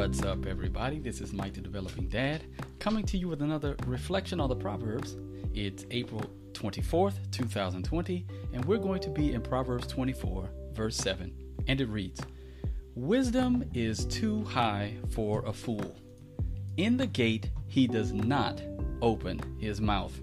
What's up, everybody? This is Mike the Developing Dad coming to you with another reflection on the Proverbs. It's April 24th, 2020, and we're going to be in Proverbs 24, verse 7. And it reads Wisdom is too high for a fool. In the gate, he does not open his mouth.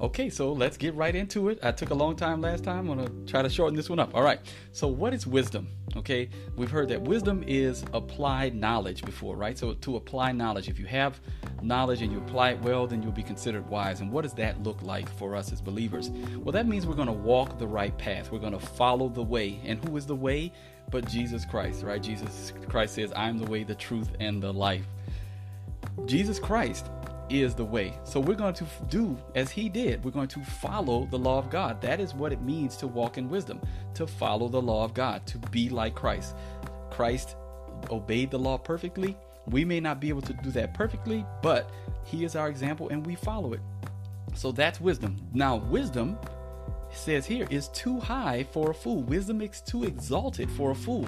Okay, so let's get right into it. I took a long time last time. I'm going to try to shorten this one up. All right. So, what is wisdom? Okay, we've heard that wisdom is applied knowledge before, right? So, to apply knowledge, if you have knowledge and you apply it well, then you'll be considered wise. And what does that look like for us as believers? Well, that means we're going to walk the right path, we're going to follow the way. And who is the way? But Jesus Christ, right? Jesus Christ says, I am the way, the truth, and the life. Jesus Christ is the way. So we're going to do as he did. We're going to follow the law of God. That is what it means to walk in wisdom, to follow the law of God, to be like Christ. Christ obeyed the law perfectly. We may not be able to do that perfectly, but he is our example and we follow it. So that's wisdom. Now, wisdom says here is too high for a fool. Wisdom is too exalted for a fool.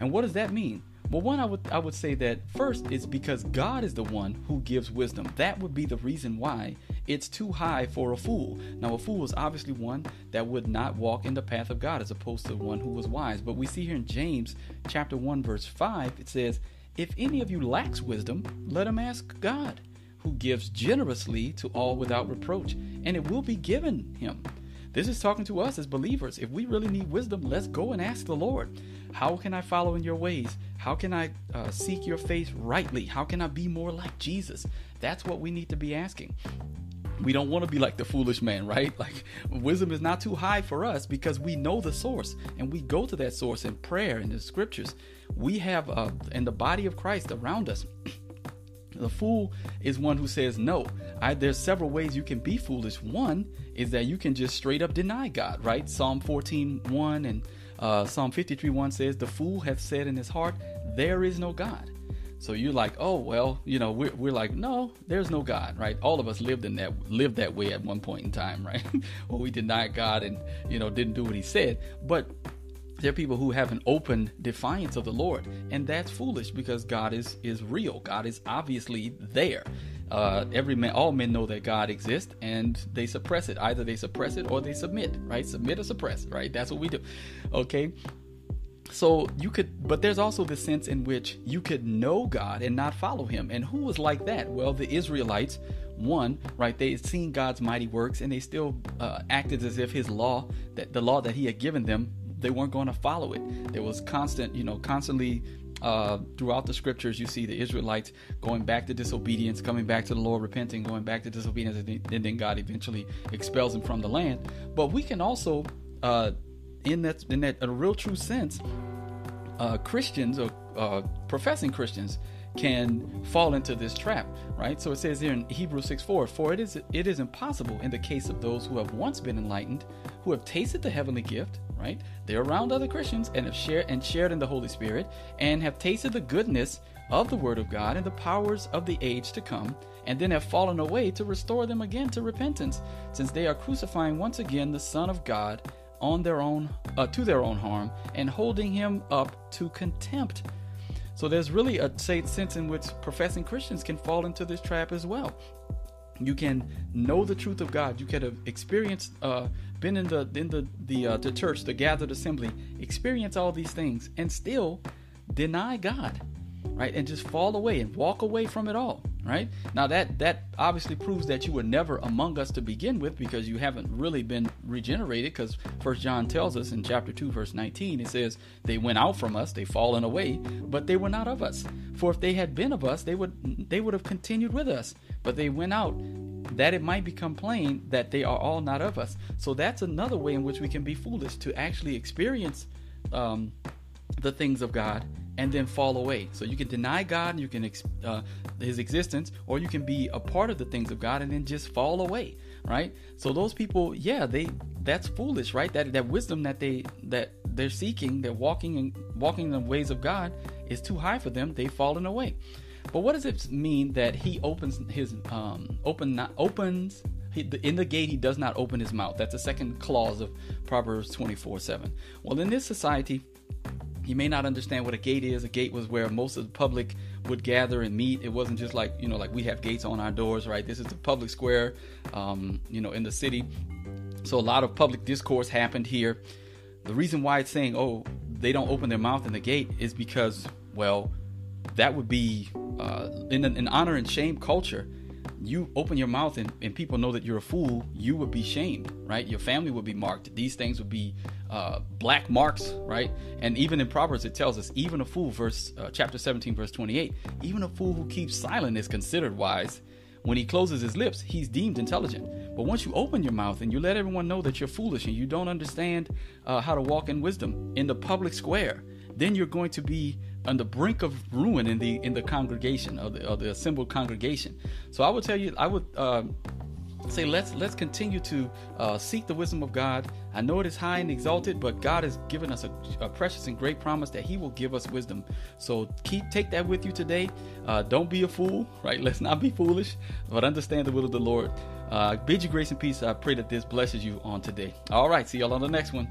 And what does that mean? Well, one, I would I would say that first is because God is the one who gives wisdom. That would be the reason why it's too high for a fool. Now, a fool is obviously one that would not walk in the path of God, as opposed to one who was wise. But we see here in James chapter one verse five, it says, "If any of you lacks wisdom, let him ask God, who gives generously to all without reproach, and it will be given him." This is talking to us as believers. If we really need wisdom, let's go and ask the Lord. How can I follow in your ways? How can I uh, seek your face rightly? How can I be more like Jesus? That's what we need to be asking. We don't want to be like the foolish man, right? Like wisdom is not too high for us because we know the source and we go to that source in prayer in the scriptures. We have uh, in the body of Christ around us. The fool is one who says no. I, there's several ways you can be foolish. One is that you can just straight up deny God, right? Psalm 14 1 and uh, Psalm 53 1 says, The fool hath said in his heart, There is no God. So you're like, oh well, you know, we're, we're like, no, there's no God, right? All of us lived in that lived that way at one point in time, right? well, we denied God and you know didn't do what He said. But there are people who have an open defiance of the Lord, and that's foolish because God is is real. God is obviously there. Uh, every man, all men know that God exists, and they suppress it. Either they suppress it or they submit. Right? Submit or suppress. Right? That's what we do. Okay. So you could, but there's also the sense in which you could know God and not follow Him. And who was like that? Well, the Israelites one right they had seen god's mighty works and they still uh, acted as if his law that the law that he had given them they weren't going to follow it. There was constant, you know, constantly uh, throughout the scriptures, you see the Israelites going back to disobedience, coming back to the Lord, repenting, going back to disobedience, and then God eventually expels them from the land. But we can also, uh, in that, in that, a real true sense, uh, Christians or uh, professing Christians can fall into this trap, right? So it says here in Hebrews 6 4, for it is it is impossible in the case of those who have once been enlightened, who have tasted the heavenly gift, right? They're around other Christians and have shared and shared in the Holy Spirit and have tasted the goodness of the Word of God and the powers of the age to come, and then have fallen away to restore them again to repentance, since they are crucifying once again the Son of God on their own uh, to their own harm and holding him up to contempt so there's really a sense in which professing Christians can fall into this trap as well. You can know the truth of God. You could have experienced, uh, been in the in the the, uh, the church, the gathered assembly, experience all these things, and still deny God, right? And just fall away and walk away from it all right? Now that that obviously proves that you were never among us to begin with because you haven't really been regenerated because first John tells us in chapter 2 verse 19 it says they went out from us they fallen away but they were not of us. For if they had been of us they would they would have continued with us. But they went out that it might become plain that they are all not of us. So that's another way in which we can be foolish to actually experience um, the things of God and then fall away. So you can deny God, you can uh, His existence, or you can be a part of the things of God and then just fall away, right? So those people, yeah, they that's foolish, right? That that wisdom that they that they're seeking, they're walking and walking in the ways of God is too high for them. They've fallen away. But what does it mean that He opens His um, open not, opens in the gate he does not open his mouth. That's the second clause of Proverbs 24 7. Well, in this society, you may not understand what a gate is. A gate was where most of the public would gather and meet. It wasn't just like you know, like we have gates on our doors, right? This is the public square, um, you know, in the city. So a lot of public discourse happened here. The reason why it's saying, oh, they don't open their mouth in the gate is because, well, that would be uh, in an honor and shame culture you open your mouth and, and people know that you're a fool, you would be shamed, right? Your family would be marked. These things would be uh, black marks, right? And even in Proverbs, it tells us, even a fool, verse uh, chapter 17, verse 28, even a fool who keeps silent is considered wise. When he closes his lips, he's deemed intelligent. But once you open your mouth and you let everyone know that you're foolish and you don't understand uh, how to walk in wisdom in the public square, then you're going to be on the brink of ruin in the in the congregation or the, or the assembled congregation. So I would tell you, I would uh, say let's let's continue to uh, seek the wisdom of God. I know it is high and exalted, but God has given us a, a, precious and great promise that He will give us wisdom. So keep take that with you today. Uh, don't be a fool, right? Let's not be foolish, but understand the will of the Lord. Uh, bid you grace and peace. I pray that this blesses you on today. All right, see y'all on the next one.